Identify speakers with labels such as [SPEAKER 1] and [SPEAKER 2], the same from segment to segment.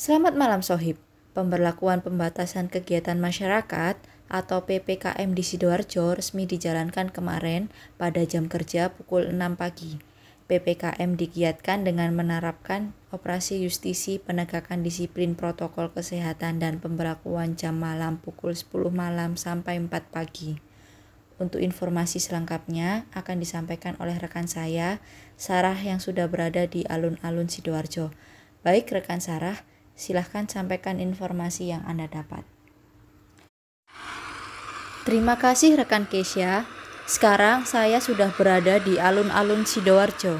[SPEAKER 1] Selamat malam Sohib. Pemberlakuan pembatasan kegiatan masyarakat atau PPKM di Sidoarjo resmi dijalankan kemarin pada jam kerja pukul 6 pagi. PPKM digiatkan dengan menerapkan operasi justisi penegakan disiplin protokol kesehatan dan pemberlakuan jam malam pukul 10 malam sampai 4 pagi. Untuk informasi selengkapnya akan disampaikan oleh rekan saya, Sarah yang sudah berada di alun-alun Sidoarjo. Baik rekan Sarah, silahkan sampaikan informasi yang Anda dapat. Terima kasih rekan Kesia. Sekarang saya sudah berada di alun-alun Sidoarjo.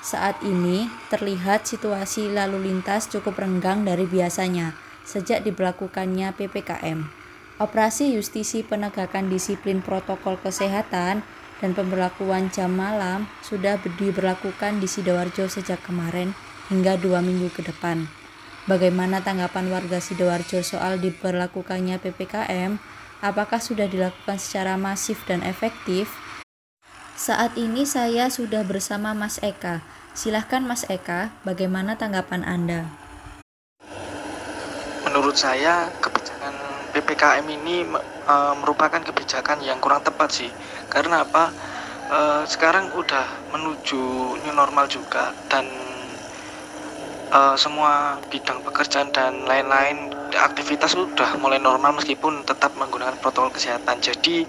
[SPEAKER 1] Saat ini terlihat situasi lalu lintas cukup renggang dari biasanya sejak diberlakukannya PPKM. Operasi justisi penegakan disiplin protokol kesehatan dan pemberlakuan jam malam sudah diberlakukan di Sidoarjo sejak kemarin hingga dua minggu ke depan. Bagaimana tanggapan warga Sidoarjo soal diberlakukannya PPKM? Apakah sudah dilakukan secara masif dan efektif? Saat ini saya sudah bersama Mas Eka. Silahkan Mas Eka, bagaimana tanggapan Anda?
[SPEAKER 2] Menurut saya, kebijakan PPKM ini e, merupakan kebijakan yang kurang tepat sih. Karena apa? E, sekarang udah menuju new normal juga dan uh, semua bidang pekerjaan dan lain-lain aktivitas sudah mulai normal meskipun tetap menggunakan protokol kesehatan. Jadi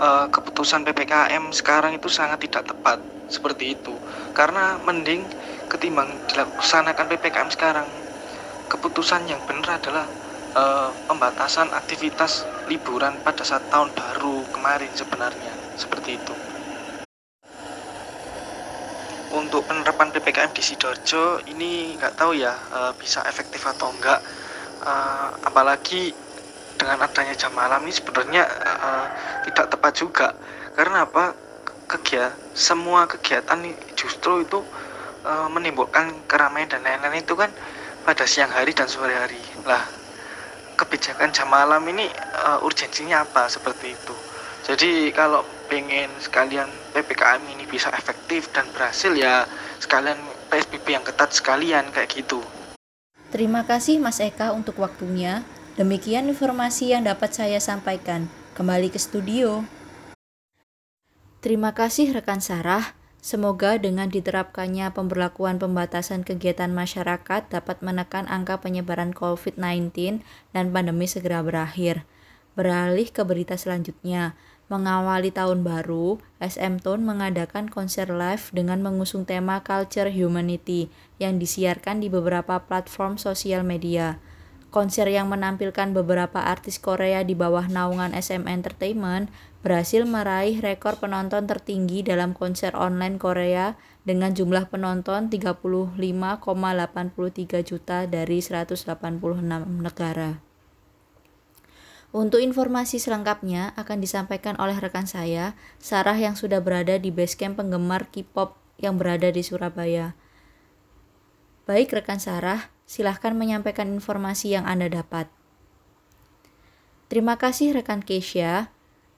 [SPEAKER 2] uh, keputusan PPKM sekarang itu sangat tidak tepat seperti itu. Karena mending ketimbang dilaksanakan PPKM sekarang, keputusan yang benar adalah uh, pembatasan aktivitas liburan pada saat tahun baru kemarin sebenarnya seperti itu untuk penerapan ppkm di sidoarjo ini nggak tahu ya uh, bisa efektif atau enggak uh, apalagi dengan adanya jam malam ini sebenarnya uh, tidak tepat juga. Karena apa? Kegiatan semua kegiatan justru itu uh, menimbulkan keramaian dan lain-lain itu kan pada siang hari dan sore hari. Lah kebijakan jam malam ini uh, urgensinya apa seperti itu? Jadi kalau pengen sekalian PPKM ini bisa efektif dan berhasil ya sekalian PSBB yang ketat sekalian kayak gitu.
[SPEAKER 1] Terima kasih Mas Eka untuk waktunya. Demikian informasi yang dapat saya sampaikan. Kembali ke studio. Terima kasih rekan Sarah. Semoga dengan diterapkannya pemberlakuan pembatasan kegiatan masyarakat dapat menekan angka penyebaran COVID-19 dan pandemi segera berakhir. Beralih ke berita selanjutnya. Mengawali tahun baru, SM Tone mengadakan konser live dengan mengusung tema Culture Humanity yang disiarkan di beberapa platform sosial media. Konser yang menampilkan beberapa artis Korea di bawah naungan SM Entertainment berhasil meraih rekor penonton tertinggi dalam konser online Korea dengan jumlah penonton 35,83 juta dari 186 negara. Untuk informasi selengkapnya akan disampaikan oleh rekan saya, Sarah yang sudah berada di basecamp penggemar K-pop yang berada di Surabaya. Baik rekan Sarah, silahkan menyampaikan informasi yang Anda dapat. Terima kasih rekan Keisha.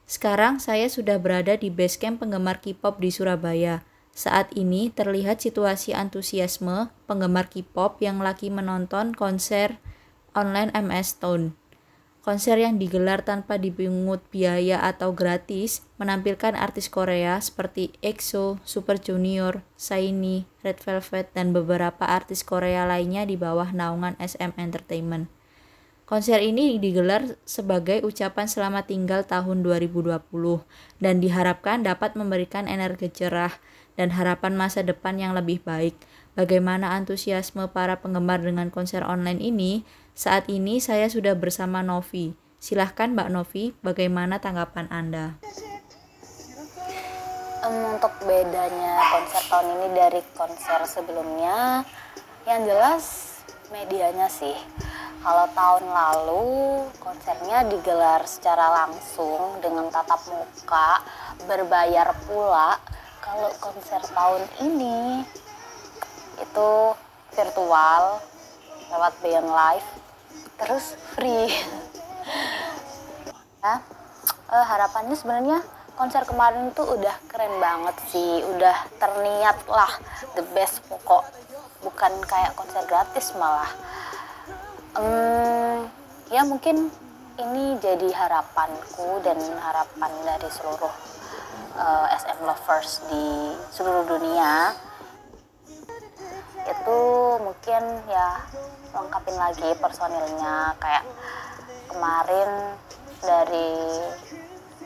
[SPEAKER 1] Sekarang saya sudah berada di basecamp penggemar K-pop di Surabaya. Saat ini terlihat situasi antusiasme penggemar K-pop yang lagi menonton konser online MS Stone. Konser yang digelar tanpa dipungut biaya atau gratis menampilkan artis Korea seperti EXO, Super Junior, SHINee, Red Velvet, dan beberapa artis Korea lainnya di bawah naungan SM Entertainment. Konser ini digelar sebagai ucapan selamat tinggal tahun 2020 dan diharapkan dapat memberikan energi cerah dan harapan masa depan yang lebih baik. Bagaimana antusiasme para penggemar dengan konser online ini? Saat ini saya sudah bersama Novi. Silahkan Mbak Novi, bagaimana tanggapan Anda?
[SPEAKER 3] Untuk bedanya konser tahun ini dari konser sebelumnya, yang jelas medianya sih. Kalau tahun lalu konsernya digelar secara langsung dengan tatap muka, berbayar pula. Kalau konser tahun ini itu virtual lewat Beyond Live terus free. Ya uh, harapannya sebenarnya konser kemarin tuh udah keren banget sih. Udah terniat lah the best pokok. Bukan kayak konser gratis malah. Hmm, ya mungkin ini jadi harapanku dan harapan dari seluruh uh, eh, SM lovers di seluruh dunia itu mungkin ya lengkapin lagi personilnya. Kayak kemarin dari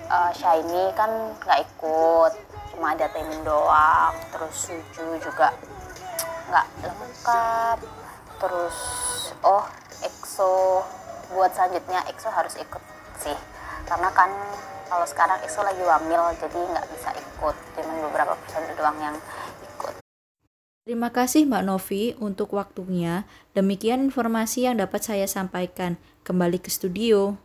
[SPEAKER 3] uh, Shiny kan nggak ikut cuma ada Temin doang. Terus Suju juga nggak lengkap. Terus oh EXO buat selanjutnya EXO harus ikut sih. Karena kan kalau sekarang EXO lagi wamil jadi nggak bisa ikut. Cuma beberapa personil doang yang
[SPEAKER 1] Terima kasih Mbak Novi untuk waktunya. Demikian informasi yang dapat saya sampaikan. Kembali ke studio.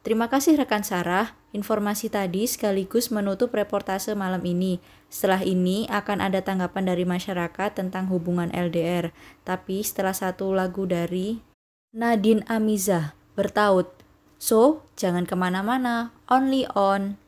[SPEAKER 1] Terima kasih rekan Sarah, informasi tadi sekaligus menutup reportase malam ini. Setelah ini akan ada tanggapan dari masyarakat tentang hubungan LDR, tapi setelah satu lagu dari Nadine Amiza bertaut. So, jangan ke mana-mana, only on